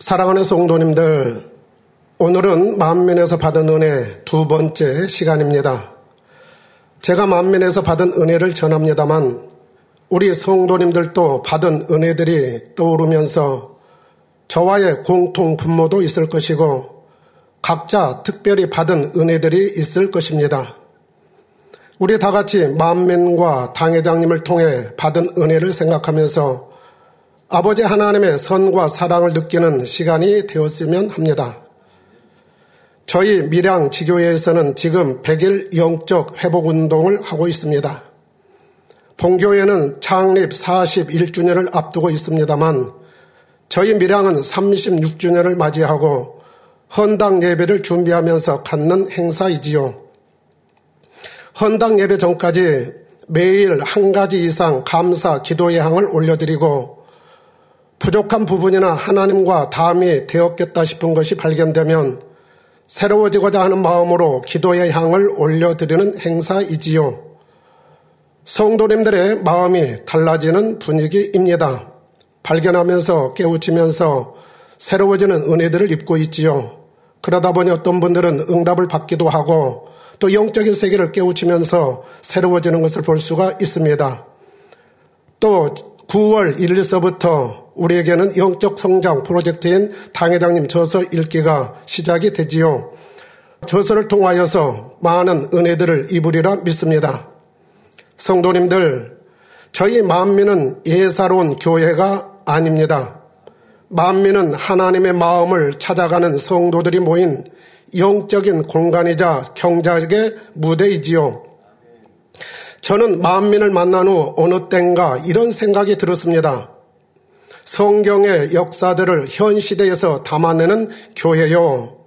사랑하는 성도님들, 오늘은 만면에서 받은 은혜 두 번째 시간입니다. 제가 만면에서 받은 은혜를 전합니다만 우리 성도님들도 받은 은혜들이 떠오르면서 저와의 공통 분모도 있을 것이고 각자 특별히 받은 은혜들이 있을 것입니다. 우리 다 같이 만면과 당회장님을 통해 받은 은혜를 생각하면서 아버지 하나님의 선과 사랑을 느끼는 시간이 되었으면 합니다. 저희 밀양 지교회에서는 지금 100일 영적 회복 운동을 하고 있습니다. 본교회는 창립 41주년을 앞두고 있습니다만 저희 밀양은 36주년을 맞이하고 헌당 예배를 준비하면서 갖는 행사이지요. 헌당 예배 전까지 매일 한 가지 이상 감사 기도 예항을 올려드리고 부족한 부분이나 하나님과 담이 되었겠다 싶은 것이 발견되면 새로워지고자 하는 마음으로 기도의 향을 올려드리는 행사이지요. 성도님들의 마음이 달라지는 분위기입니다. 발견하면서 깨우치면서 새로워지는 은혜들을 입고 있지요. 그러다 보니 어떤 분들은 응답을 받기도 하고 또 영적인 세계를 깨우치면서 새로워지는 것을 볼 수가 있습니다. 또 9월 1일서부터 우리에게는 영적 성장 프로젝트인 당회장님 저서 읽기가 시작이 되지요. 저서를 통하여서 많은 은혜들을 입으리라 믿습니다. 성도님들, 저희 만민은 예사로운 교회가 아닙니다. 만민은 하나님의 마음을 찾아가는 성도들이 모인 영적인 공간이자 경작의 무대이지요. 저는 만민을 만난 후 어느 땐가 이런 생각이 들었습니다. 성경의 역사들을 현 시대에서 담아내는 교회요.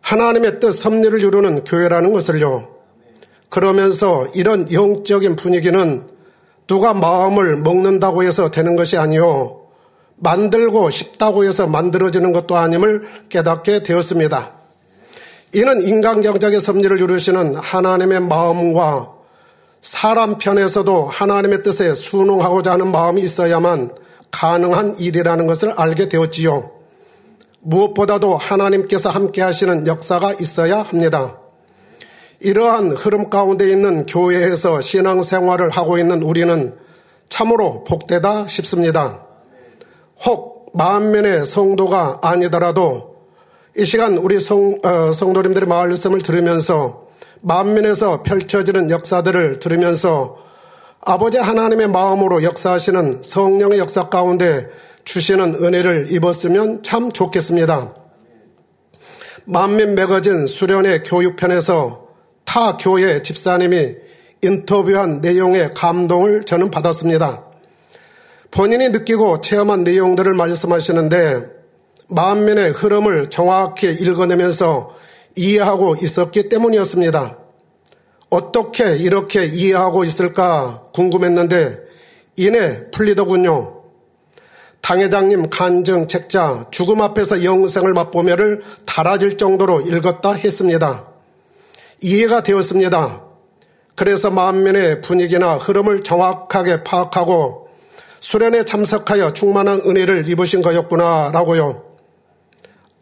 하나님의 뜻 섭리를 이루는 교회라는 것을요. 그러면서 이런 영적인 분위기는 누가 마음을 먹는다고 해서 되는 것이 아니요. 만들고 싶다고 해서 만들어지는 것도 아님을 깨닫게 되었습니다. 이는 인간 경작의 섭리를 이루시는 하나님의 마음과 사람 편에서도 하나님의 뜻에 순응하고자 하는 마음이 있어야만 가능한 일이라는 것을 알게 되었지요. 무엇보다도 하나님께서 함께 하시는 역사가 있어야 합니다. 이러한 흐름 가운데 있는 교회에서 신앙생활을 하고 있는 우리는 참으로 복되다 싶습니다. 혹 만면의 성도가 아니더라도 이 시간 우리 성, 어, 성도님들의 말씀을 들으면서 만면에서 펼쳐지는 역사들을 들으면서 아버지 하나님의 마음으로 역사하시는 성령의 역사 가운데 주시는 은혜를 입었으면 참 좋겠습니다. 만민 매거진 수련의 교육편에서 타 교회 집사님이 인터뷰한 내용의 감동을 저는 받았습니다. 본인이 느끼고 체험한 내용들을 말씀하시는데 만민의 흐름을 정확히 읽어내면서 이해하고 있었기 때문이었습니다. 어떻게 이렇게 이해하고 있을까 궁금했는데 이내 풀리더군요. 당회장님 간증 책자 죽음 앞에서 영생을 맛보며를 달아질 정도로 읽었다 했습니다. 이해가 되었습니다. 그래서 만면의 분위기나 흐름을 정확하게 파악하고 수련에 참석하여 충만한 은혜를 입으신 거였구나라고요.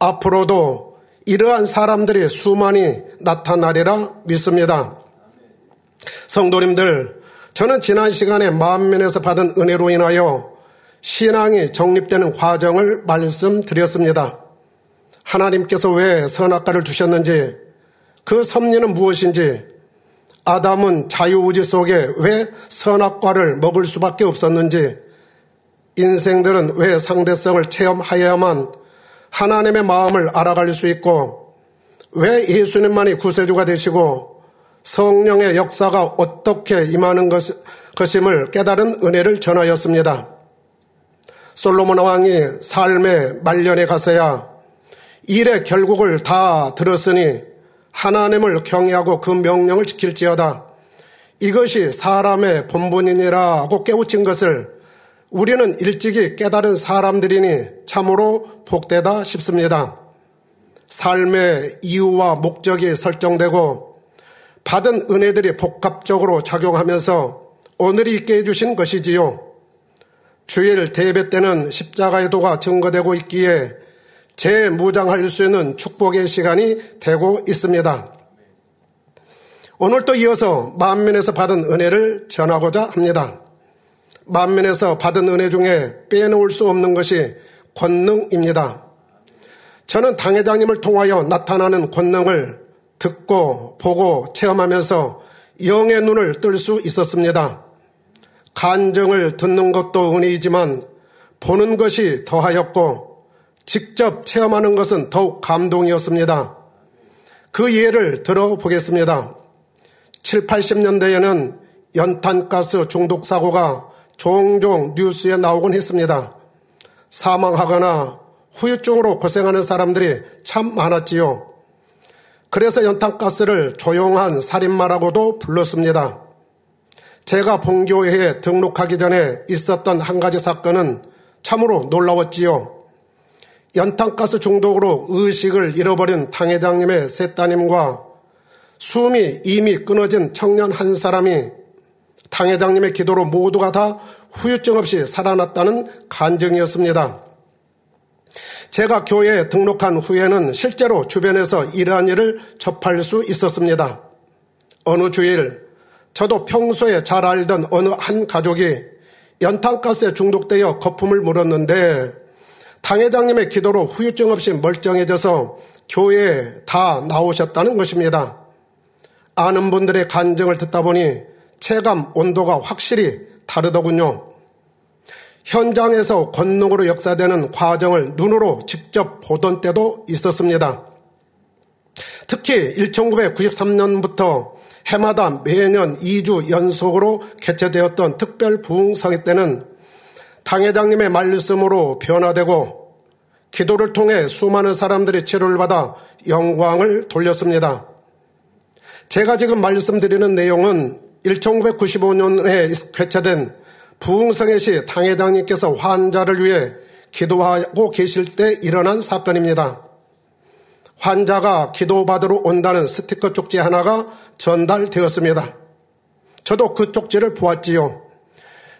앞으로도 이러한 사람들이 수많이 나타나리라 믿습니다. 성도님들, 저는 지난 시간에 마음면에서 받은 은혜로 인하여 신앙이 정립되는 과정을 말씀드렸습니다. 하나님께서 왜 선악과를 두셨는지, 그 섭리는 무엇인지, 아담은 자유우지 속에 왜 선악과를 먹을 수밖에 없었는지, 인생들은 왜 상대성을 체험하여야만 하나님의 마음을 알아갈 수 있고, 왜 예수님만이 구세주가 되시고, 성령의 역사가 어떻게 임하는 것, 것임을 깨달은 은혜를 전하였습니다. 솔로몬 왕이 삶의 말년에 가서야 일의 결국을 다 들었으니 하나님을 경외하고 그 명령을 지킬지어다. 이것이 사람의 본분이니라고 깨우친 것을 우리는 일찍이 깨달은 사람들이니 참으로 복되다 싶습니다. 삶의 이유와 목적이 설정되고 받은 은혜들이 복합적으로 작용하면서 오늘이 있게 해주신 것이지요. 주일 대배 때는 십자가의 도가 증거되고 있기에 재무장할 수 있는 축복의 시간이 되고 있습니다. 오늘 또 이어서 만면에서 받은 은혜를 전하고자 합니다. 만면에서 받은 은혜 중에 빼놓을 수 없는 것이 권능입니다. 저는 당회장님을 통하여 나타나는 권능을 듣고 보고 체험하면서 영의 눈을 뜰 수 있었습니다. 간증을 듣는 것도 은혜이지만 보는 것이 더하였고 직접 체험하는 것은 더욱 감동이었습니다. 그 예를 들어보겠습니다. 7, 80년대에는 연탄가스 중독 사고가 종종 뉴스에 나오곤 했습니다. 사망하거나 후유증으로 고생하는 사람들이 참 많았지요. 그래서 연탄가스를 조용한 살인마라고도 불렀습니다. 제가 본교회에 등록하기 전에 있었던 한 가지 사건은 참으로 놀라웠지요. 연탄가스 중독으로 의식을 잃어버린 당회장님의 세 따님과 숨이 이미 끊어진 청년 한 사람이 당회장님의 기도로 모두가 다 후유증 없이 살아났다는 간증이었습니다. 제가 교회에 등록한 후에는 실제로 주변에서 이러한 일을 접할 수 있었습니다. 어느 주일 저도 평소에 잘 알던 어느 한 가족이 연탄가스에 중독되어 거품을 물었는데 당회장님의 기도로 후유증 없이 멀쩡해져서 교회에 다 나오셨다는 것입니다. 아는 분들의 간증을 듣다 보니 체감 온도가 확실히 다르더군요. 현장에서 권능으로 역사되는 과정을 눈으로 직접 보던 때도 있었습니다. 특히 1993년부터 해마다 매년 2주 연속으로 개최되었던 특별 부흥성회 때는 당회장님의 말씀으로 변화되고 기도를 통해 수많은 사람들이 치료를 받아 영광을 돌렸습니다. 제가 지금 말씀드리는 내용은 1995년에 개최된 부흥성회 시 당회장님께서 환자를 위해 기도하고 계실 때 일어난 사건입니다. 환자가 기도받으러 온다는 스티커 쪽지 하나가 전달되었습니다. 저도 그 쪽지를 보았지요.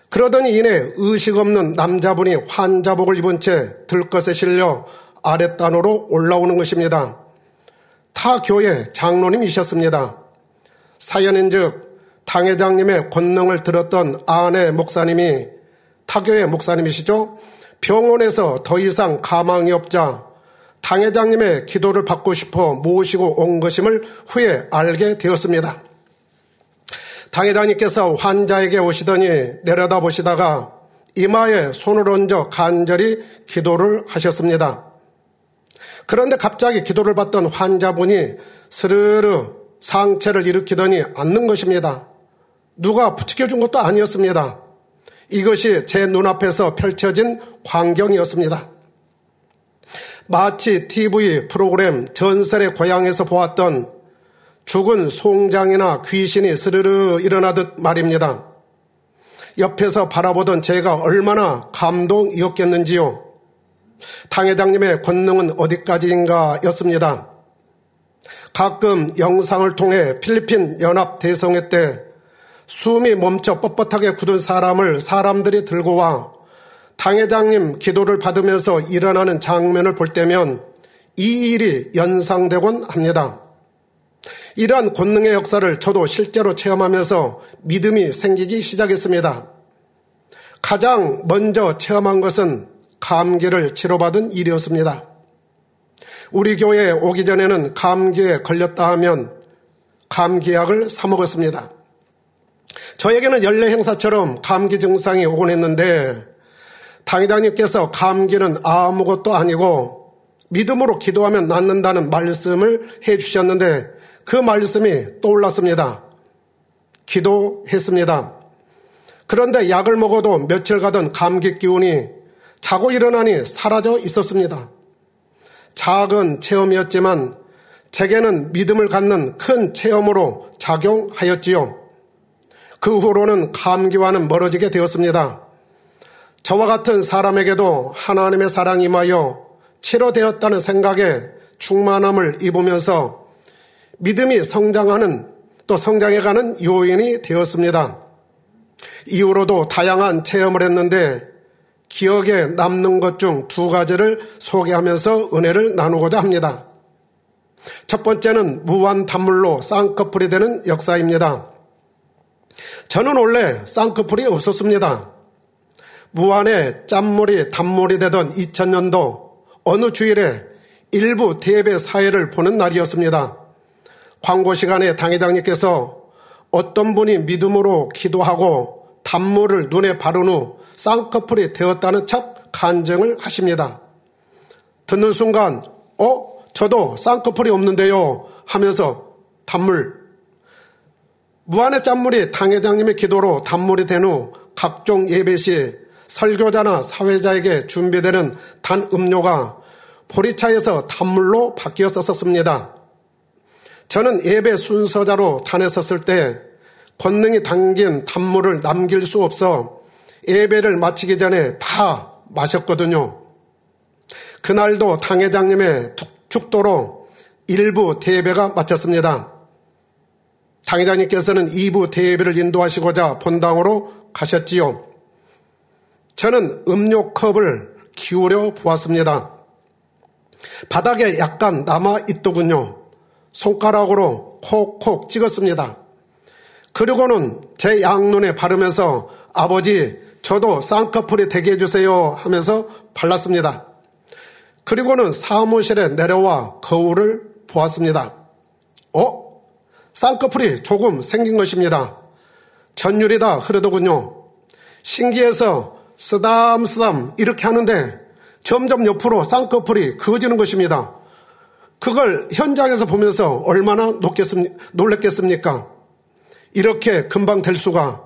그러더니 이내 의식 없는 남자분이 환자복을 입은 채 들것에 실려 아랫단으로 올라오는 것입니다. 타 교회 장로님이셨습니다. 사연인 즉 당회장님의 권능을 들었던 아내 목사님이 타교의 목사님이시죠. 병원에서 더 이상 가망이 없자 당회장님의 기도를 받고 싶어 모시고 온 것임을 후에 알게 되었습니다. 당회장님께서 환자에게 오시더니 내려다 보시다가 이마에 손을 얹어 간절히 기도를 하셨습니다. 그런데 갑자기 기도를 받던 환자분이 스르르 상체를 일으키더니 앉는 것입니다. 누가 부추겨준 것도 아니었습니다. 이것이 제 눈앞에서 펼쳐진 광경이었습니다. 마치 TV 프로그램 전설의 고향에서 보았던 죽은 송장이나 귀신이 스르르 일어나듯 말입니다. 옆에서 바라보던 제가 얼마나 감동이었겠는지요. 당회장님의 권능은 어디까지인가 였습니다. 가끔 영상을 통해 필리핀 연합 대성회 때 숨이 멈춰 뻣뻣하게 굳은 사람을 사람들이 들고 와 당회장님 기도를 받으면서 일어나는 장면을 볼 때면 이 일이 연상되곤 합니다. 이러한 권능의 역사를 저도 실제로 체험하면서 믿음이 생기기 시작했습니다. 가장 먼저 체험한 것은 감기를 치료받은 일이었습니다. 우리 교회에 오기 전에는 감기에 걸렸다 하면 감기약을 사먹었습니다. 저에게는 연례 행사처럼 감기 증상이 오곤 했는데 당회장님께서 감기는 아무것도 아니고 믿음으로 기도하면 낫는다는 말씀을 해 주셨는데 그 말씀이 떠올랐습니다. 기도했습니다. 그런데 약을 먹어도 며칠 가던 감기 기운이 자고 일어나니 사라져 있었습니다. 작은 체험이었지만 제게는 믿음을 갖는 큰 체험으로 작용하였지요. 그 후로는 감기와는 멀어지게 되었습니다. 저와 같은 사람에게도 하나님의 사랑이 임하여 치료되었다는 생각에 충만함을 입으면서 믿음이 성장하는 또 성장해가는 요인이 되었습니다. 이후로도 다양한 체험을 했는데 기억에 남는 것 중 두 가지를 소개하면서 은혜를 나누고자 합니다. 첫 번째는 무한 단물로 쌍꺼풀이 되는 역사입니다. 저는 원래 쌍꺼풀이 없었습니다. 무한의 짠물이 단물이 되던 2000년도 어느 주일에 일부 대배 사회를 보는 날이었습니다. 광고 시간에 당회장님께서 어떤 분이 믿음으로 기도하고 단물을 눈에 바른 후 쌍꺼풀이 되었다는 척 간증을 하십니다. 듣는 순간, 어? 저도 쌍꺼풀이 없는데요. 하면서 단물. 무한의 짠물이 당회장님의 기도로 단물이 된 후 각종 예배 시 설교자나 사회자에게 준비되는 단 음료가 보리차에서 단물로 바뀌었었습니다. 저는 예배 순서자로 단에 섰을 때 권능이 담긴 단물을 남길 수 없어 예배를 마치기 전에 다 마셨거든요. 그날도 당회장님의 축도로 일부 대예배가 마쳤습니다. 당회장님께서는 2부 대예배를 인도하시고자 본당으로 가셨지요. 저는 음료 컵을 기울여 보았습니다. 바닥에 약간 남아 있더군요. 손가락으로 콕콕 찍었습니다. 그리고는 제 양눈에 바르면서 아버지, 저도 쌍꺼풀이 되게 해주세요 하면서 발랐습니다. 그리고는 사무실에 내려와 거울을 보았습니다. 어? 쌍꺼풀이 조금 생긴 것입니다. 전율이 다 흐르더군요. 신기해서 쓰담쓰담 이렇게 하는데 점점 옆으로 쌍꺼풀이 그어지는 것입니다. 그걸 현장에서 보면서 얼마나 놀랬겠습니까? 이렇게 금방 될 수가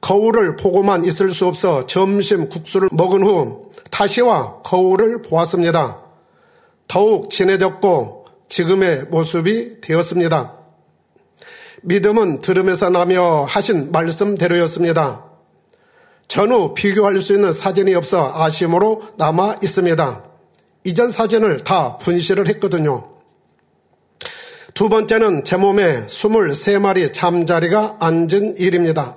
거울을 보고만 있을 수 없어 점심 국수를 먹은 후 다시와 거울을 보았습니다. 더욱 진해졌고 지금의 모습이 되었습니다. 믿음은 들음에서 나며 하신 말씀대로였습니다. 전후 비교할 수 있는 사진이 없어 아쉬움으로 남아 있습니다. 이전 사진을 다 분실을 했거든요. 두 번째는 제 몸에 23마리 잠자리가 앉은 일입니다.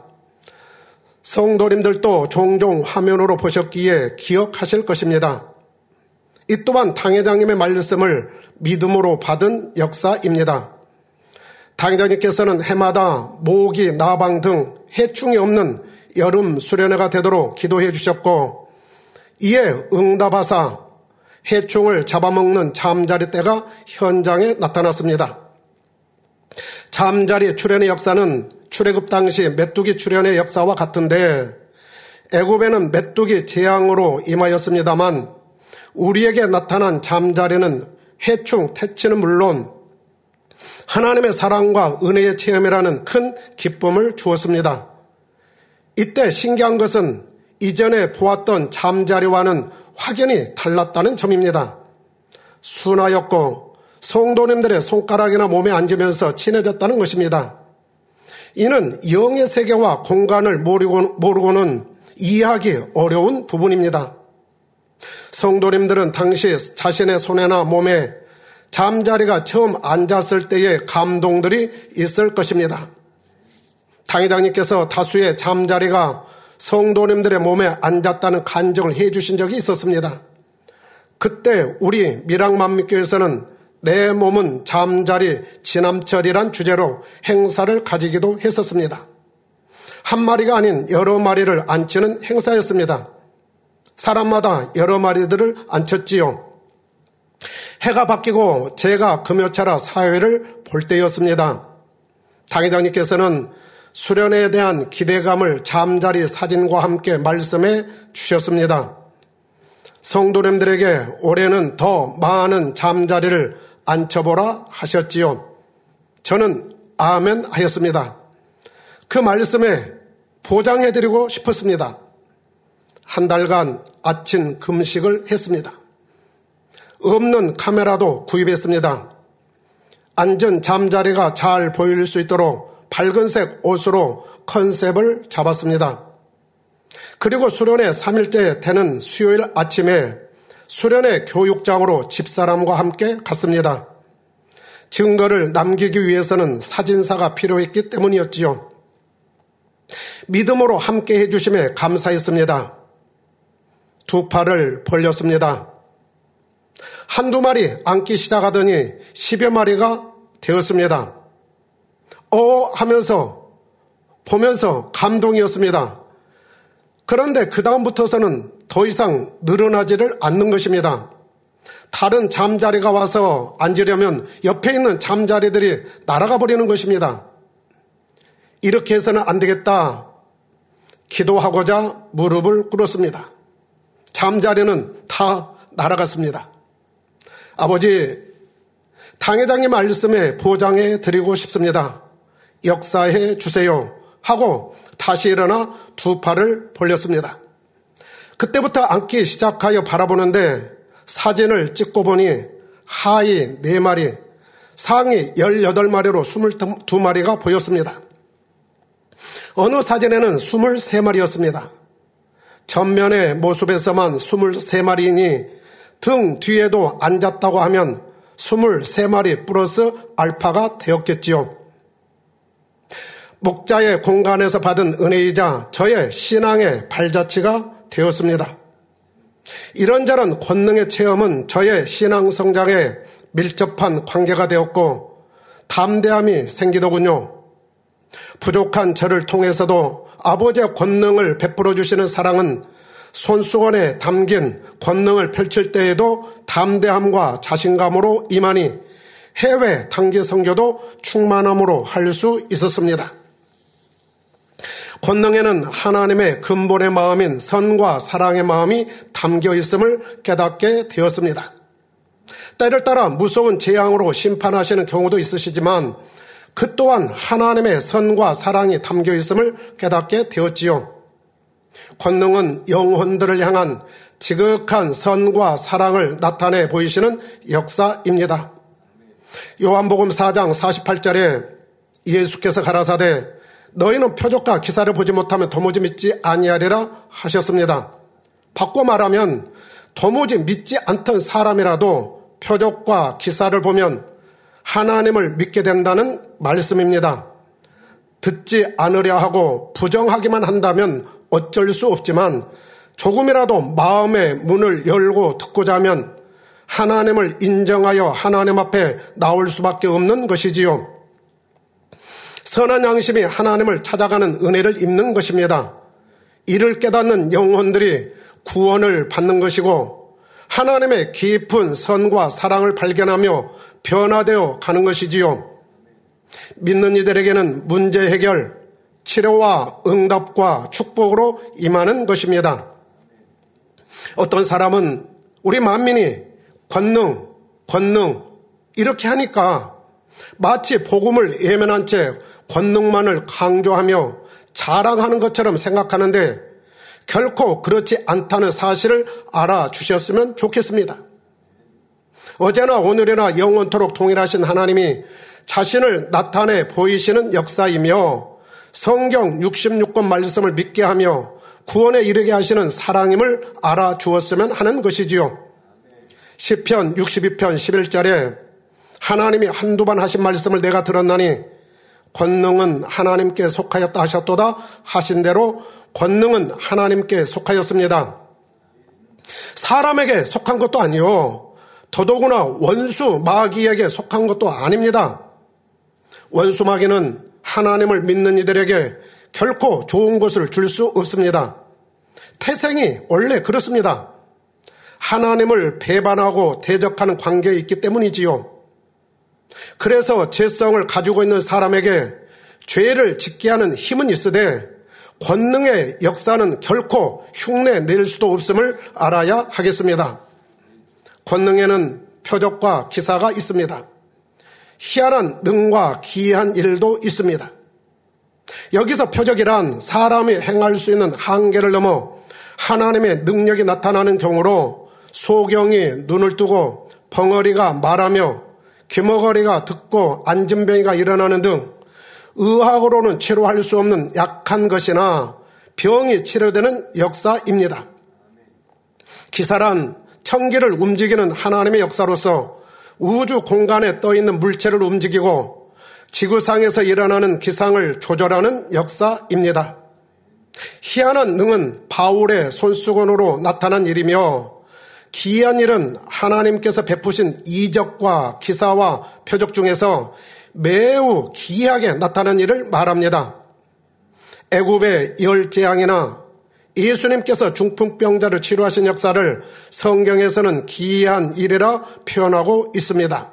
성도님들도 종종 화면으로 보셨기에 기억하실 것입니다. 이 또한 당회장님의 말씀을 믿음으로 받은 역사입니다. 당회장님께서는 해마다 모기, 나방 등 해충이 없는 여름 수련회가 되도록 기도해 주셨고 이에 응답하사 해충을 잡아먹는 잠자리 때가 현장에 나타났습니다. 잠자리 출현의 역사는 출애굽 당시 메뚜기 출현의 역사와 같은데 애굽에는 메뚜기 재앙으로 임하였습니다만 우리에게 나타난 잠자리는 해충, 퇴치는 물론 하나님의 사랑과 은혜의 체험이라는 큰 기쁨을 주었습니다. 이때 신기한 것은 이전에 보았던 잠자리와는 확연히 달랐다는 점입니다. 순하였고 성도님들의 손가락이나 몸에 앉으면서 친해졌다는 것입니다. 이는 영의 세계와 공간을 모르고, 는 이해하기 어려운 부분입니다. 성도님들은 당시 자신의 손에나 몸에 잠자리가 처음 앉았을 때의 감동들이 있을 것입니다. 당회장님께서 다수의 잠자리가 성도님들의 몸에 앉았다는 간정을 해 주신 적이 있었습니다. 그때 우리 미랑만미교에서는 내 몸은 잠자리 지남철이란 주제로 행사를 가지기도 했었습니다. 한 마리가 아닌 여러 마리를 앉히는 행사였습니다. 사람마다 여러 마리들을 앉혔지요. 해가 바뀌고 제가 금요차라 사회를 볼 때였습니다. 당회장님께서는 수련에 대한 기대감을 잠자리 사진과 함께 말씀해 주셨습니다. 성도님들에게 올해는 더 많은 잠자리를 앉혀보라 하셨지요. 저는 아멘 하였습니다. 그 말씀에 보장해드리고 싶었습니다. 한 달간 아침 금식을 했습니다. 없는 카메라도 구입했습니다. 앉은 잠자리가 잘 보일 수 있도록 밝은색 옷으로 컨셉을 잡았습니다. 그리고 수련회 3일째 되는 수요일 아침에 수련회 교육장으로 집사람과 함께 갔습니다. 증거를 남기기 위해서는 사진사가 필요했기 때문이었지요. 믿음으로 함께 해주심에 감사했습니다. 두 팔을 벌렸습니다. 한두 마리 앉기 시작하더니 10여 마리가 되었습니다. 어 하면서 보면서 감동이었습니다. 그런데 그다음부터서는 더 이상 늘어나지를 않는 것입니다. 다른 잠자리가 와서 앉으려면 옆에 있는 잠자리들이 날아가 버리는 것입니다. 이렇게 해서는 안 되겠다. 기도하고자 무릎을 꿇었습니다. 잠자리는 다 날아갔습니다. 아버지, 당회장님 말씀에 보장해 드리고 싶습니다. 역사해 주세요. 하고 다시 일어나 두 팔을 벌렸습니다. 그때부터 앉기 시작하여 바라보는데 사진을 찍고 보니 하이 4마리, 상이 18마리로 22마리가 보였습니다. 어느 사진에는 23마리였습니다. 전면의 모습에서만 23마리이니 등 뒤에도 앉았다고 하면 23마리 플러스 알파가 되었겠지요. 목자의 공간에서 받은 은혜이자 저의 신앙의 발자취가 되었습니다. 이런저런 권능의 체험은 저의 신앙 성장에 밀접한 관계가 되었고 담대함이 생기더군요. 부족한 저를 통해서도 아버지의 권능을 베풀어 주시는 사랑은 손수건에 담긴 권능을 펼칠 때에도 담대함과 자신감으로 임하니 해외 단기 성교도 충만함으로 할 수 있었습니다. 권능에는 하나님의 근본의 마음인 선과 사랑의 마음이 담겨 있음을 깨닫게 되었습니다. 때를 따라 무서운 재앙으로 심판하시는 경우도 있으시지만 그 또한 하나님의 선과 사랑이 담겨 있음을 깨닫게 되었지요. 권능은 영혼들을 향한 지극한 선과 사랑을 나타내 보이시는 역사입니다. 요한복음 4장 48절에 예수께서 가라사대 너희는 표적과 기사를 보지 못하면 도무지 믿지 아니하리라 하셨습니다. 바꿔 말하면 도무지 믿지 않던 사람이라도 표적과 기사를 보면 하나님을 믿게 된다는 말씀입니다. 듣지 않으려 하고 부정하기만 한다면 어쩔 수 없지만 조금이라도 마음의 문을 열고 듣고자 하면 하나님을 인정하여 하나님 앞에 나올 수밖에 없는 것이지요. 선한 양심이 하나님을 찾아가는 은혜를 입는 것입니다. 이를 깨닫는 영혼들이 구원을 받는 것이고 하나님의 깊은 선과 사랑을 발견하며 변화되어 가는 것이지요. 믿는 이들에게는 문제 해결, 치료와 응답과 축복으로 임하는 것입니다. 어떤 사람은 우리 만민이 권능, 권능 이렇게 하니까 마치 복음을 예면한 채 권능만을 강조하며 자랑하는 것처럼 생각하는데 결코 그렇지 않다는 사실을 알아주셨으면 좋겠습니다. 어제나 오늘이나 영원토록 동일하신 하나님이 자신을 나타내 보이시는 역사이며 성경 66권 말씀을 믿게 하며 구원에 이르게 하시는 사랑임을 알아주었으면 하는 것이지요. 10편 62편 11절에 하나님이 한두 번 하신 말씀을 내가 들었나니 권능은 하나님께 속하였다 하셨도다 하신 대로 권능은 하나님께 속하였습니다. 사람에게 속한 것도 아니요. 더더구나 원수 마귀에게 속한 것도 아닙니다. 원수 마귀는 하나님을 믿는 이들에게 결코 좋은 것을 줄 수 없습니다. 태생이 원래 그렇습니다. 하나님을 배반하고 대적하는 관계에 있기 때문이지요. 그래서 죄성을 가지고 있는 사람에게 죄를 짓게 하는 힘은 있으되 권능의 역사는 결코 흉내 낼 수도 없음을 알아야 하겠습니다. 권능에는 표적과 기사가 있습니다. 희한한 능과 기이한 일도 있습니다. 여기서 표적이란 사람이 행할 수 있는 한계를 넘어 하나님의 능력이 나타나는 경우로 소경이 눈을 뜨고 벙어리가 말하며 귀머거리가 듣고 안진병이가 일어나는 등 의학으로는 치료할 수 없는 약한 것이나 병이 치료되는 역사입니다. 기사란 청기를 움직이는 하나님의 역사로서 우주 공간에 떠 있는 물체를 움직이고 지구상에서 일어나는 기상을 조절하는 역사입니다. 희한한 능은 바울의 손수건으로 나타난 일이며 기이한 일은 하나님께서 베푸신 이적과 기사와 표적 중에서 매우 기이하게 나타난 일을 말합니다. 애굽의 열 재앙이나 예수님께서 중풍병자를 치료하신 역사를 성경에서는 기이한 일이라 표현하고 있습니다.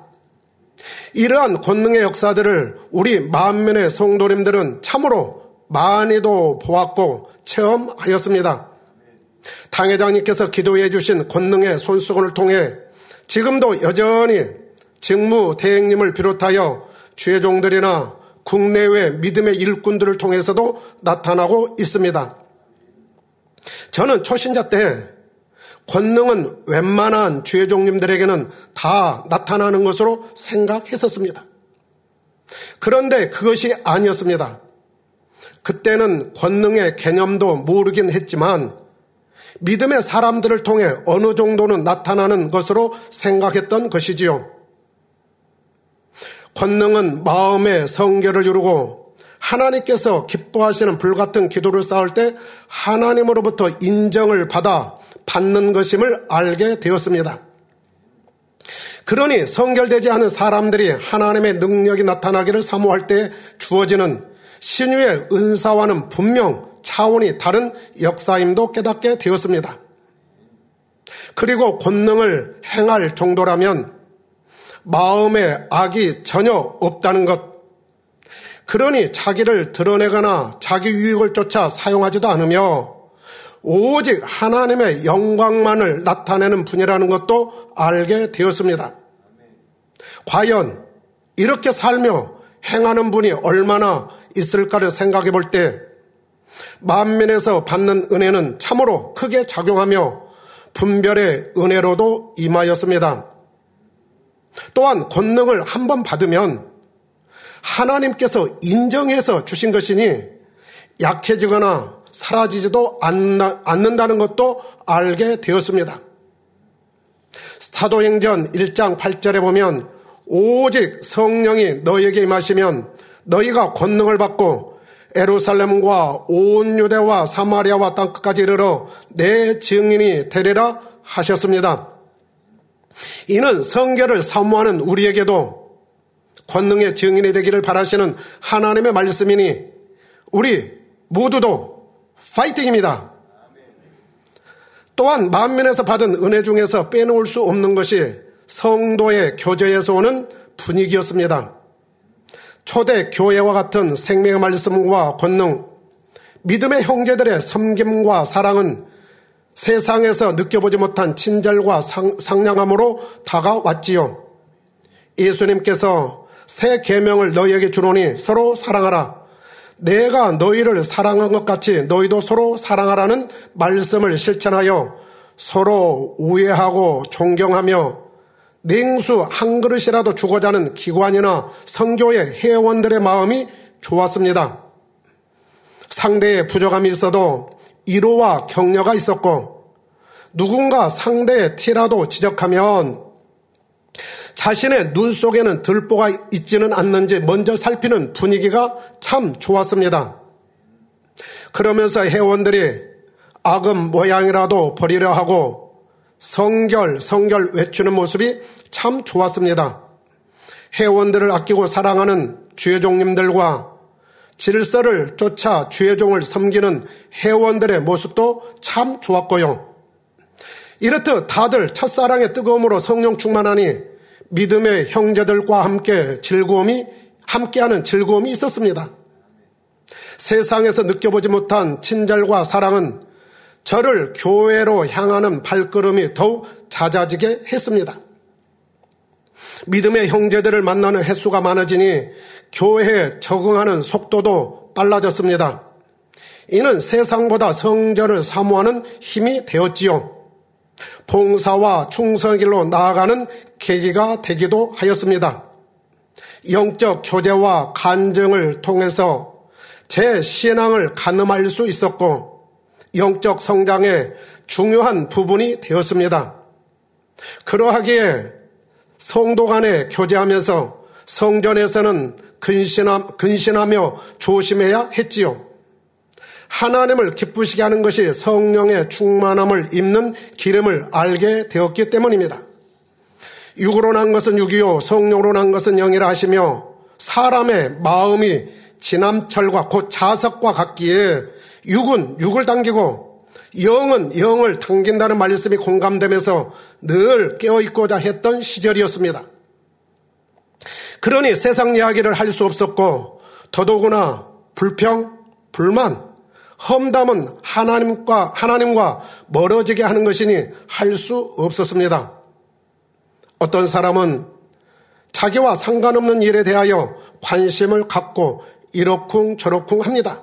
이러한 권능의 역사들을 우리 만면의 성도님들은 참으로 많이도 보았고 체험하였습니다. 당회장님께서 기도해 주신 권능의 손수건을 통해 지금도 여전히 직무 대행님을 비롯하여 죄종들이나 국내외 믿음의 일꾼들을 통해서도 나타나고 있습니다. 저는 초신자 때 권능은 웬만한 죄종님들에게는 다 나타나는 것으로 생각했었습니다. 그런데 그것이 아니었습니다. 그때는 권능의 개념도 모르긴 했지만 믿음의 사람들을 통해 어느 정도는 나타나는 것으로 생각했던 것이지요. 권능은 마음의 성결을 이루고 하나님께서 기뻐하시는 불같은 기도를 쌓을 때 하나님으로부터 인정을 받아 받는 것임을 알게 되었습니다. 그러니 성결되지 않은 사람들이 하나님의 능력이 나타나기를 사모할 때 주어지는 신유의 은사와는 분명 차원이 다른 역사임도 깨닫게 되었습니다. 그리고 권능을 행할 정도라면 마음에 악이 전혀 없다는 것. 그러니 자기를 드러내거나 자기 유익을 쫓아 사용하지도 않으며 오직 하나님의 영광만을 나타내는 분이라는 것도 알게 되었습니다. 과연 이렇게 살며 행하는 분이 얼마나 있을까를 생각해 볼 때 만민에서 받는 은혜는 참으로 크게 작용하며 분별의 은혜로도 임하였습니다. 또한 권능을 한 번 받으면 하나님께서 인정해서 주신 것이니 약해지거나 사라지지도 않는다는 것도 알게 되었습니다. 사도행전 1장 8절에 보면 오직 성령이 너에게 임하시면 너희가 권능을 받고 에루살렘과 온 유대와 사마리아와 땅끝까지 이르러 내 증인이 되리라 하셨습니다. 이는 성결을 사모하는 우리에게도 권능의 증인이 되기를 바라시는 하나님의 말씀이니 우리 모두도 파이팅입니다. 또한 만면에서 받은 은혜 중에서 빼놓을 수 없는 것이 성도의 교제에서 오는 분위기였습니다. 초대 교회와 같은 생명의 말씀과 권능, 믿음의 형제들의 섬김과 사랑은 세상에서 느껴보지 못한 친절과 상, 냥함으로 다가왔지요. 예수님께서 새 계명을 너희에게 주노니 서로 사랑하라. 내가 너희를 사랑한 것 같이 너희도 서로 사랑하라는 말씀을 실천하여 서로 우애하고 존경하며 냉수 한 그릇이라도 주고자 하는 기관이나 성교의 회원들의 마음이 좋았습니다. 상대의 부족함이 있어도 이로와 격려가 있었고 누군가 상대의 티라도 지적하면 자신의 눈 속에는 들보가 있지는 않는지 먼저 살피는 분위기가 참 좋았습니다. 그러면서 회원들이 악음 모양이라도 버리려 하고 성결, 성결 외치는 모습이 참 좋았습니다. 회원들을 아끼고 사랑하는 주회종님들과 질서를 쫓아 주의종을 섬기는 회원들의 모습도 참 좋았고요. 이렇듯 다들 첫사랑의 뜨거움으로 성령 충만하니 믿음의 형제들과 함께 즐거움이 함께하는 즐거움이 있었습니다. 세상에서 느껴보지 못한 친절과 사랑은 저를 교회로 향하는 발걸음이 더욱 잦아지게 했습니다. 믿음의 형제들을 만나는 횟수가 많아지니 교회에 적응하는 속도도 빨라졌습니다. 이는 세상보다 성전을 사모하는 힘이 되었지요. 봉사와 충성의 길로 나아가는 계기가 되기도 하였습니다. 영적 교제와 간증을 통해서 제 신앙을 가늠할 수 있었고 영적 성장의 중요한 부분이 되었습니다. 그러하기에 성도 간에 교제하면서 성전에서는 근신하, 근신하며 조심해야 했지요. 하나님을 기쁘시게 하는 것이 성령의 충만함을 입는 기름을 알게 되었기 때문입니다. 육으로 난 것은 육이요 성령으로 난 것은 영이라 하시며 사람의 마음이 지남철과 곧 자석과 같기에 육은 육을 당기고 영은 영을 당긴다는 말씀이 공감되면서 늘 깨어있고자 했던 시절이었습니다. 그러니 세상 이야기를 할 수 없었고 더더구나 불평, 불만, 험담은 하나님과 하나님과 멀어지게 하는 것이니 할 수 없었습니다. 어떤 사람은 자기와 상관없는 일에 대하여 관심을 갖고 이러쿵 저러쿵 합니다.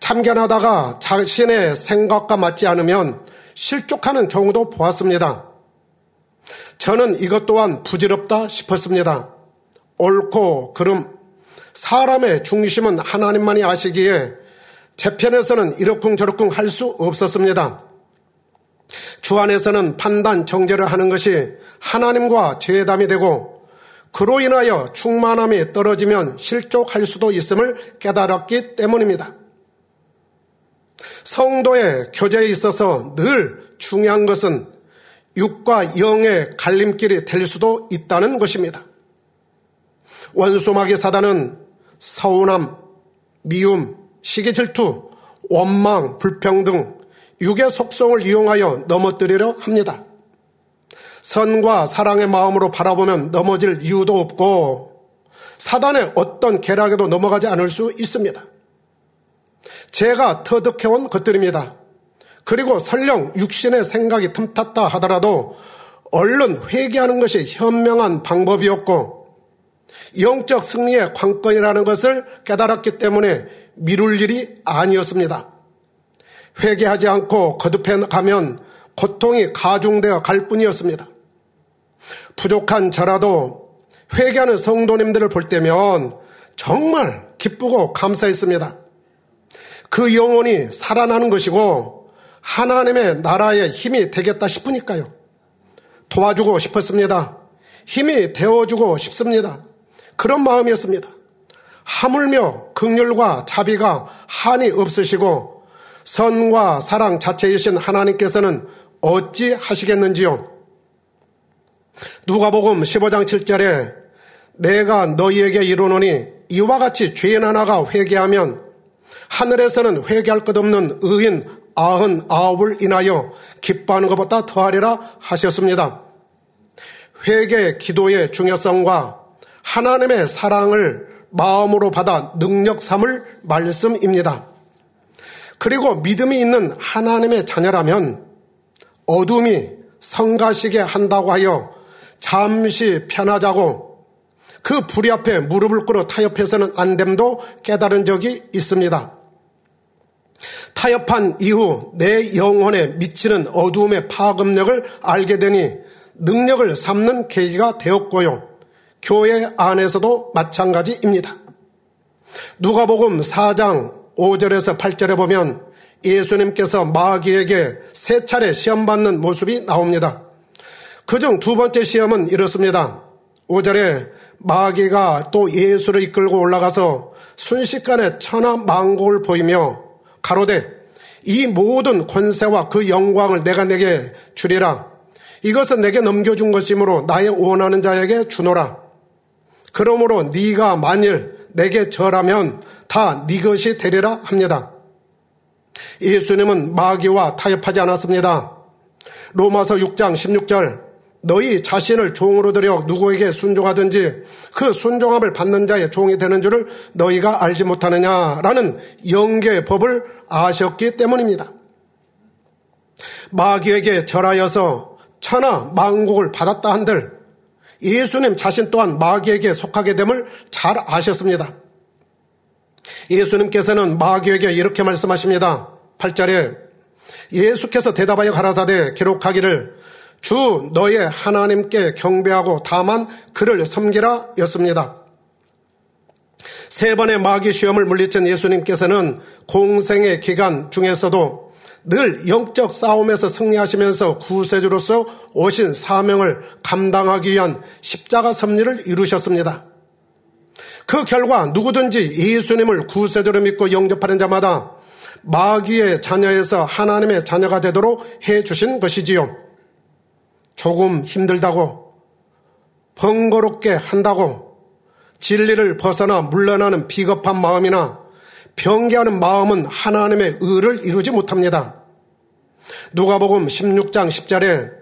참견하다가 자신의 생각과 맞지 않으면 실족하는 경우도 보았습니다. 저는 이것 또한 부질없다 싶었습니다. 옳고 그름, 사람의 중심은 하나님만이 아시기에 제 편에서는 이러쿵 저러쿵 할 수 없었습니다. 주 안에서는 판단, 정죄를 하는 것이 하나님과 죄담이 되고 그로 인하여 충만함이 떨어지면 실족할 수도 있음을 깨달았기 때문입니다. 성도의 교제에 있어서 늘 중요한 것은 육과 영의 갈림길이 될 수도 있다는 것입니다. 원수마귀 사단은 서운함, 미움, 시기 질투, 원망, 불평등, 육의 속성을 이용하여 넘어뜨리려 합니다. 선과 사랑의 마음으로 바라보면 넘어질 이유도 없고 사단의 어떤 계략에도 넘어가지 않을 수 있습니다. 제가 터득해온 것들입니다. 그리고 설령 육신의 생각이 틈탔다 하더라도 얼른 회개하는 것이 현명한 방법이었고 영적 승리의 관건이라는 것을 깨달았기 때문에 미룰 일이 아니었습니다. 회개하지 않고 거듭해 가면 고통이 가중되어 갈 뿐이었습니다. 부족한 저라도 회개하는 성도님들을 볼 때면 정말 기쁘고 감사했습니다. 그 영혼이 살아나는 것이고 하나님의 나라의 힘이 되겠다 싶으니까요. 도와주고 싶었습니다. 힘이 되어주고 싶습니다. 그런 마음이었습니다. 하물며 극률과 자비가 한이 없으시고 선과 사랑 자체이신 하나님께서는 어찌 하시겠는지요? 누가복음 15장 7절에 내가 너희에게 이르노니 이와 같이 죄인 하나가 회개하면 하늘에서는 회개할 것 없는 의인 아흔 아홉을 인하여 기뻐하는 것보다 더하리라 하셨습니다. 회개 기도의 중요성과 하나님의 사랑을 마음으로 받아 능력 삼을 말씀입니다. 그리고 믿음이 있는 하나님의 자녀라면 어둠이 성가시게 한다고 하여 잠시 편하자고 그 불이 앞에 무릎을 꿇어 타협해서는 안 됨도 깨달은 적이 있습니다. 타협한 이후 내 영혼에 미치는 어두움의 파급력을 알게 되니 능력을 삼는 계기가 되었고요. 교회 안에서도 마찬가지입니다. 누가복음 4장 5절에서 8절에 보면 예수님께서 마귀에게 세 차례 시험받는 모습이 나옵니다. 그 중 두 번째 시험은 이렇습니다. 5절에 마귀가 또 예수를 이끌고 올라가서 순식간에 천하 망곡을 보이며 가로되 이 모든 권세와 그 영광을 내가 내게 주리라. 이것은 내게 넘겨준 것이므로 나의 원하는 자에게 주노라. 그러므로 네가 만일 내게 절하면 다 네 것이 되리라 합니다. 예수님은 마귀와 타협하지 않았습니다. 로마서 6장 16절 너희 자신을 종으로 들여 누구에게 순종하든지 그 순종함을 받는 자의 종이 되는 줄을 너희가 알지 못하느냐라는 영계의 법을 아셨기 때문입니다. 마귀에게 절하여서 천하 망국을 받았다 한들 예수님 자신 또한 마귀에게 속하게 됨을 잘 아셨습니다. 예수님께서는 마귀에게 이렇게 말씀하십니다. 8절에 예수께서 대답하여 가라사대 기록하기를 주 너의 하나님께 경배하고 다만 그를 섬기라 였습니다. 세 번의 마귀 시험을 물리친 예수님께서는 공생의 기간 중에서도 늘 영적 싸움에서 승리하시면서 구세주로서 오신 사명을 감당하기 위한 십자가 섭리를 이루셨습니다. 그 결과 누구든지 예수님을 구세주로 믿고 영접하는 자마다 마귀의 자녀에서 하나님의 자녀가 되도록 해 주신 것이지요. 조금 힘들다고 번거롭게 한다고 진리를 벗어나 물러나는 비겁한 마음이나 병기하는 마음은 하나님의 의를 이루지 못합니다. 누가복음 16장 10절에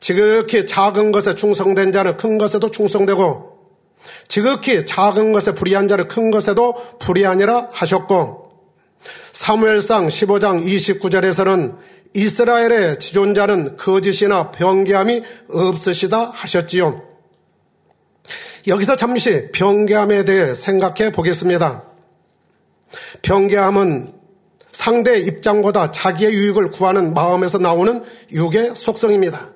지극히 작은 것에 충성된 자는 큰 것에도 충성되고 지극히 작은 것에 불의한 자는 큰 것에도 불의하니라 하셨고 사무엘상 15장 29절에서는 이스라엘의 지존자는 거짓이나 병기함이 없으시다 하셨지요. 여기서 잠시 병기함에 대해 생각해 보겠습니다. 병기함은 상대 입장보다 자기의 유익을 구하는 마음에서 나오는 육의 속성입니다.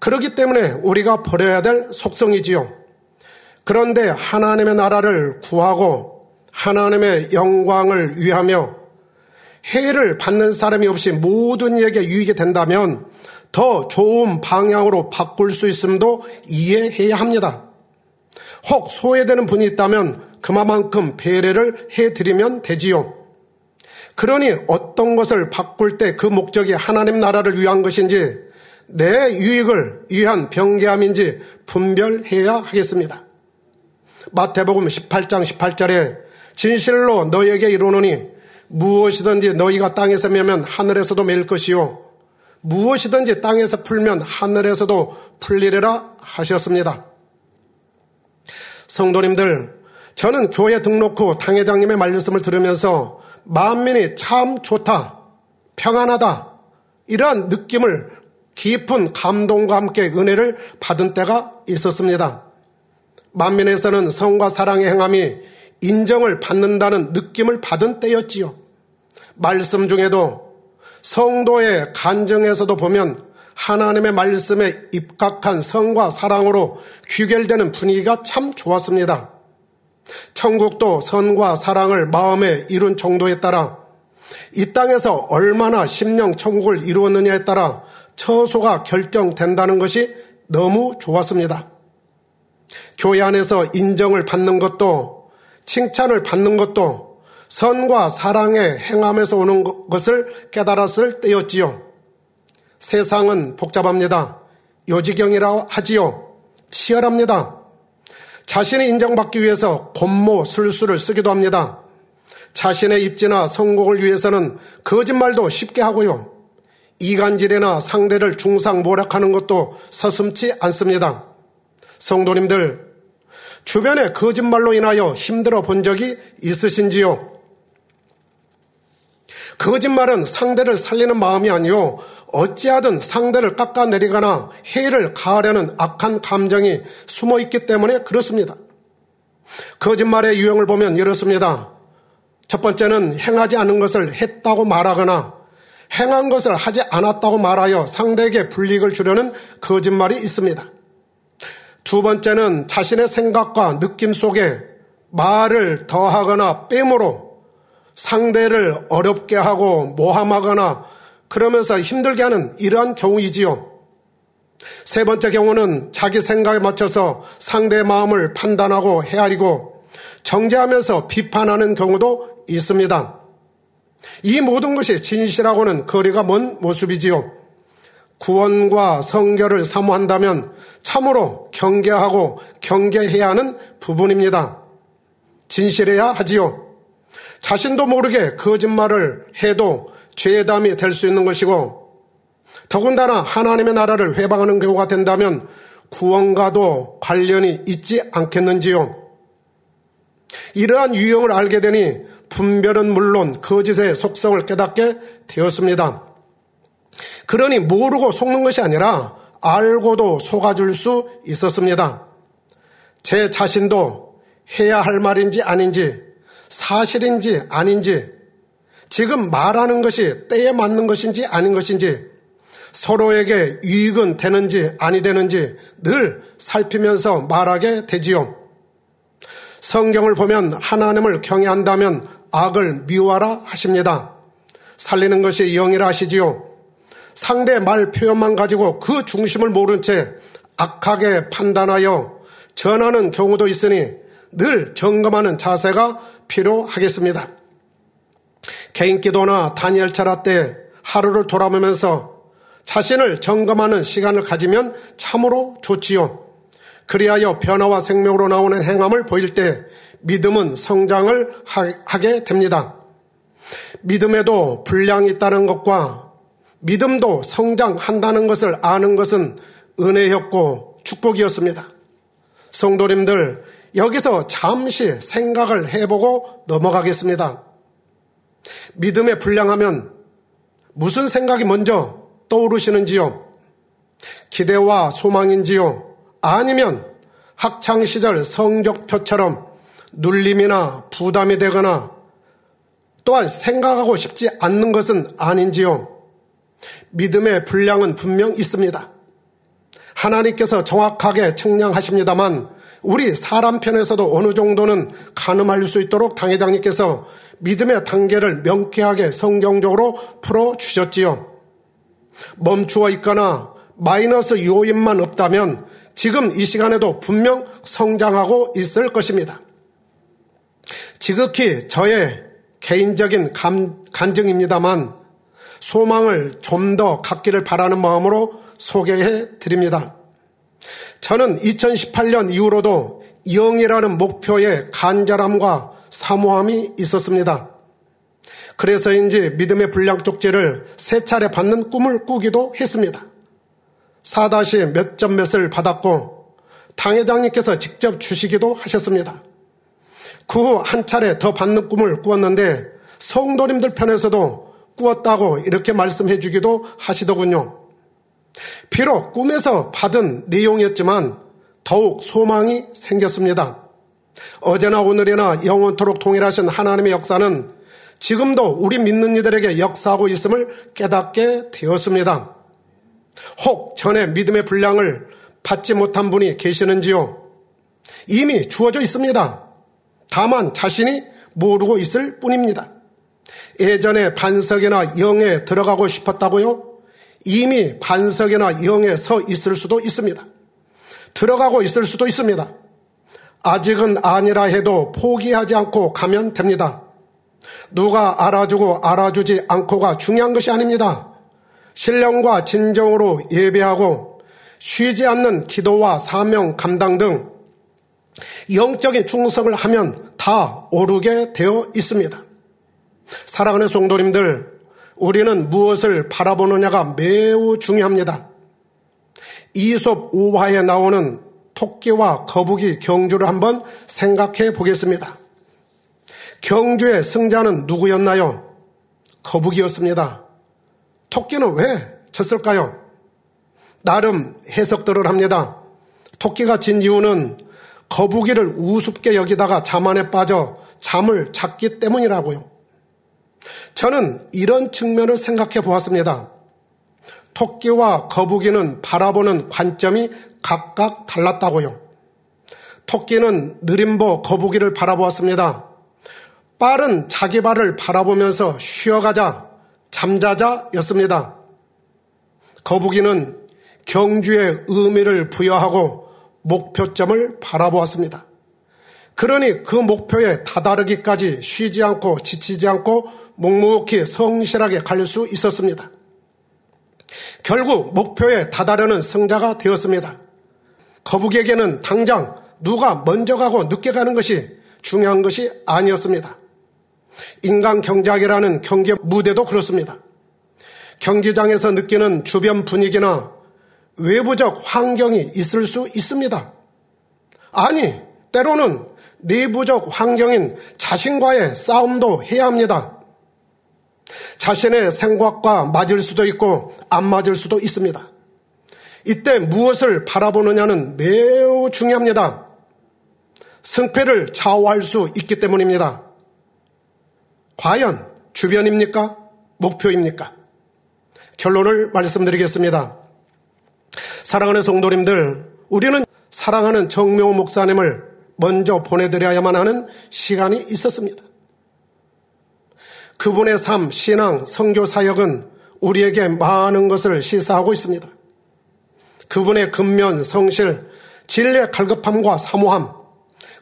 그렇기 때문에 우리가 버려야 될 속성이지요. 그런데 하나님의 나라를 구하고 하나님의 영광을 위하며 해를 받는 사람이 없이 모든 이에게 유익이 된다면 더 좋은 방향으로 바꿀 수 있음도 이해해야 합니다. 혹 소외되는 분이 있다면 그만큼 배려를 해드리면 되지요. 그러니 어떤 것을 바꿀 때 그 목적이 하나님 나라를 위한 것인지 내 유익을 위한 병계함인지 분별해야 하겠습니다. 마태복음 18장 18절에 진실로 너에게 이르노니 무엇이든지 너희가 땅에서 매면 하늘에서도 맬 것이요 무엇이든지 땅에서 풀면 하늘에서도 풀리리라 하셨습니다. 성도님들, 저는 교회 등록 후 당회장님의 말씀을 들으면서 만민이 참 좋다, 평안하다, 이러한 느낌을 깊은 감동과 함께 은혜를 받은 때가 있었습니다. 만민에서는 성과 사랑의 행함이 인정을 받는다는 느낌을 받은 때였지요. 말씀 중에도 성도의 간증에서도 보면 하나님의 말씀에 입각한 성과 사랑으로 귀결되는 분위기가 참 좋았습니다. 천국도 선과 사랑을 마음에 이룬 정도에 따라 이 땅에서 얼마나 심령 천국을 이루었느냐에 따라 처소가 결정된다는 것이 너무 좋았습니다. 교회 안에서 인정을 받는 것도 칭찬을 받는 것도 선과 사랑의 행함에서 오는 것을 깨달았을 때였지요. 세상은 복잡합니다. 요지경이라 하지요. 치열합니다. 자신이 인정받기 위해서 곤모 술수를 쓰기도 합니다. 자신의 입지나 성공을 위해서는 거짓말도 쉽게 하고요. 이간질이나 상대를 중상 모략하는 것도 서슴지 않습니다. 성도님들, 주변에 거짓말로 인하여 힘들어 본 적이 있으신지요? 거짓말은 상대를 살리는 마음이 아니요. 어찌하든 상대를 깎아내리거나 해를 가하려는 악한 감정이 숨어 있기 때문에 그렇습니다. 거짓말의 유형을 보면 이렇습니다. 첫 번째는 행하지 않은 것을 했다고 말하거나 행한 것을 하지 않았다고 말하여 상대에게 불이익을 주려는 거짓말이 있습니다. 두 번째는 자신의 생각과 느낌 속에 말을 더하거나 빼므로 상대를 어렵게 하고 모함하거나 그러면서 힘들게 하는 이러한 경우이지요. 세 번째 경우는 자기 생각에 맞춰서 상대의 마음을 판단하고 헤아리고 정죄하면서 비판하는 경우도 있습니다. 이 모든 것이 진실하고는 거리가 먼 모습이지요. 구원과 성결을 사모한다면 참으로 경계하고 경계해야 하는 부분입니다. 진실해야 하지요. 자신도 모르게 거짓말을 해도 죄담이 될 수 있는 것이고 더군다나 하나님의 나라를 회방하는 경우가 된다면 구원과도 관련이 있지 않겠는지요. 이러한 유형을 알게 되니 분별은 물론 거짓의 속성을 깨닫게 되었습니다. 그러니 모르고 속는 것이 아니라 알고도 속아줄 수 있었습니다. 제 자신도 해야 할 말인지 아닌지 사실인지 아닌지 지금 말하는 것이 때에 맞는 것인지 아닌 것인지 서로에게 유익은 되는지 아니 되는지 늘 살피면서 말하게 되지요. 성경을 보면 하나님을 경외한다면 악을 미워하라 하십니다. 살리는 것이 영이라 하시지요. 상대 말 표현만 가지고 그 중심을 모른 채 악하게 판단하여 전하는 경우도 있으니 늘 점검하는 자세가 필요하겠습니다. 개인 기도나 다니엘 차라 때 하루를 돌아보면서 자신을 점검하는 시간을 가지면 참으로 좋지요. 그리하여 변화와 생명으로 나오는 행함을 보일 때 믿음은 성장을 하게 됩니다. 믿음에도 분량이 있다는 것과 믿음도 성장한다는 것을 아는 것은 은혜였고 축복이었습니다. 성도님들, 여기서 잠시 생각을 해보고 넘어가겠습니다. 믿음에 불량하면 무슨 생각이 먼저 떠오르시는지요? 기대와 소망인지요? 아니면 학창시절 성적표처럼 눌림이나 부담이 되거나 또한 생각하고 싶지 않는 것은 아닌지요? 믿음의 분량은 분명 있습니다. 하나님께서 정확하게 측량하십니다만 우리 사람 편에서도 어느 정도는 가늠할 수 있도록 당회장님께서 믿음의 단계를 명쾌하게 성경적으로 풀어 주셨지요. 멈추어 있거나 마이너스 요인만 없다면 지금 이 시간에도 분명 성장하고 있을 것입니다. 지극히 저의 개인적인 감, 간증입니다만 소망을 좀 더 갖기를 바라는 마음으로 소개해 드립니다. 저는 2018년 이후로도 영이라는 목표에 간절함과 사모함이 있었습니다. 그래서인지 믿음의 불량 쪽지를 세 차례 받는 꿈을 꾸기도 했습니다. 4다시 몇점 몇을 받았고 당회장님께서 직접 주시기도 하셨습니다. 그 후 한 차례 더 받는 꿈을 꾸었는데 성도님들 편에서도 꾸었다고 이렇게 말씀해 주기도 하시더군요. 비록 꿈에서 받은 내용이었지만 더욱 소망이 생겼습니다. 어제나 오늘이나 영원토록 동일하신 하나님의 역사는 지금도 우리 믿는 이들에게 역사하고 있음을 깨닫게 되었습니다. 혹 전에 믿음의 분량을 받지 못한 분이 계시는지요? 이미 주어져 있습니다. 다만 자신이 모르고 있을 뿐입니다. 예전에 반석이나 영에 들어가고 싶었다고요? 이미 반석이나 영에 서 있을 수도 있습니다. 들어가고 있을 수도 있습니다. 아직은 아니라 해도 포기하지 않고 가면 됩니다. 누가 알아주고 알아주지 않고가 중요한 것이 아닙니다. 신령과 진정으로 예배하고 쉬지 않는 기도와 사명 감당 등 영적인 충성을 하면 다 오르게 되어 있습니다. 사랑하는 성도님들, 우리는 무엇을 바라보느냐가 매우 중요합니다. 이솝 5화에 나오는 토끼와 거북이 경주를 한번 생각해 보겠습니다. 경주의 승자는 누구였나요? 거북이였습니다. 토끼는 왜 졌을까요? 나름 해석들을 합니다. 토끼가 진 이유는 거북이를 우습게 여기다가 자만에 빠져 잠을 잤기 때문이라고요. 저는 이런 측면을 생각해 보았습니다. 토끼와 거북이는 바라보는 관점이 각각 달랐다고요. 토끼는 느림보 거북이를 바라보았습니다. 빠른 자기 발을 바라보면서 쉬어가자, 잠자자 였습니다. 거북이는 경주의 의미를 부여하고 목표점을 바라보았습니다. 그러니 그 목표에 다다르기까지 쉬지 않고 지치지 않고 묵묵히 성실하게 갈 수 있었습니다. 결국 목표에 다다르는 성자가 되었습니다. 거북에게는 당장 누가 먼저 가고 늦게 가는 것이 중요한 것이 아니었습니다. 인간 경작이라는 경제 무대도 그렇습니다. 경기장에서 느끼는 주변 분위기나 외부적 환경이 있을 수 있습니다. 아니, 때로는 내부적 환경인 자신과의 싸움도 해야 합니다. 자신의 생각과 맞을 수도 있고 안 맞을 수도 있습니다. 이때 무엇을 바라보느냐는 매우 중요합니다. 승패를 좌우할 수 있기 때문입니다. 과연 주변입니까? 목표입니까? 결론을 말씀드리겠습니다. 사랑하는 성도님들, 우리는 사랑하는 정명호 목사님을 먼저 보내드려야만 하는 시간이 있었습니다. 그분의 삶, 신앙, 성교 사역은 우리에게 많은 것을 시사하고 있습니다. 그분의 근면, 성실, 진리의 갈급함과 사모함,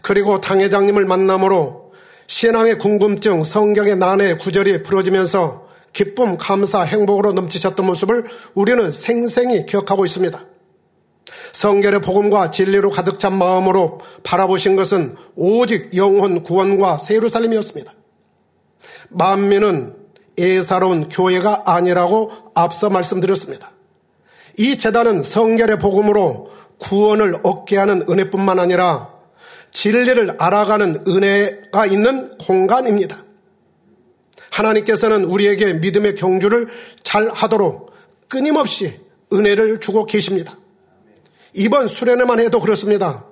그리고 당회장님을 만남으로 신앙의 궁금증, 성경의 난해 구절이 풀어지면서 기쁨, 감사, 행복으로 넘치셨던 모습을 우리는 생생히 기억하고 있습니다. 성결의 복음과 진리로 가득 찬 마음으로 바라보신 것은 오직 영혼 구원과 세루살림이었습니다. 만민은 예사로운 교회가 아니라고 앞서 말씀드렸습니다. 이 재단은 성결의 복음으로 구원을 얻게 하는 은혜뿐만 아니라 진리를 알아가는 은혜가 있는 공간입니다. 하나님께서는 우리에게 믿음의 경주를 잘 하도록 끊임없이 은혜를 주고 계십니다. 이번 수련회만 해도 그렇습니다.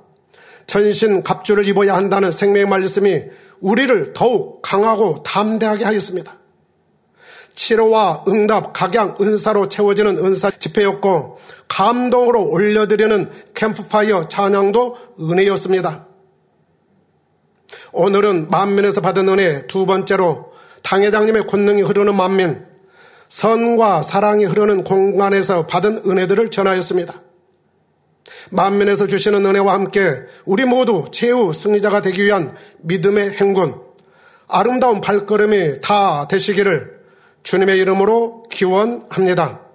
전신 갑주를 입어야 한다는 생명의 말씀이 우리를 더욱 강하고 담대하게 하였습니다. 치료와 응답, 각양, 은사로 채워지는 은사 집회였고 감동으로 올려드리는 캠프파이어 찬양도 은혜였습니다. 오늘은 만민에서 받은 은혜 두 번째로 당회장님의 권능이 흐르는 만민, 선과 사랑이 흐르는 공간에서 받은 은혜들을 전하였습니다. 만민에서 주시는 은혜와 함께 우리 모두 최후 승리자가 되기 위한 믿음의 행군, 아름다운 발걸음이 다 되시기를 주님의 이름으로 기원합니다.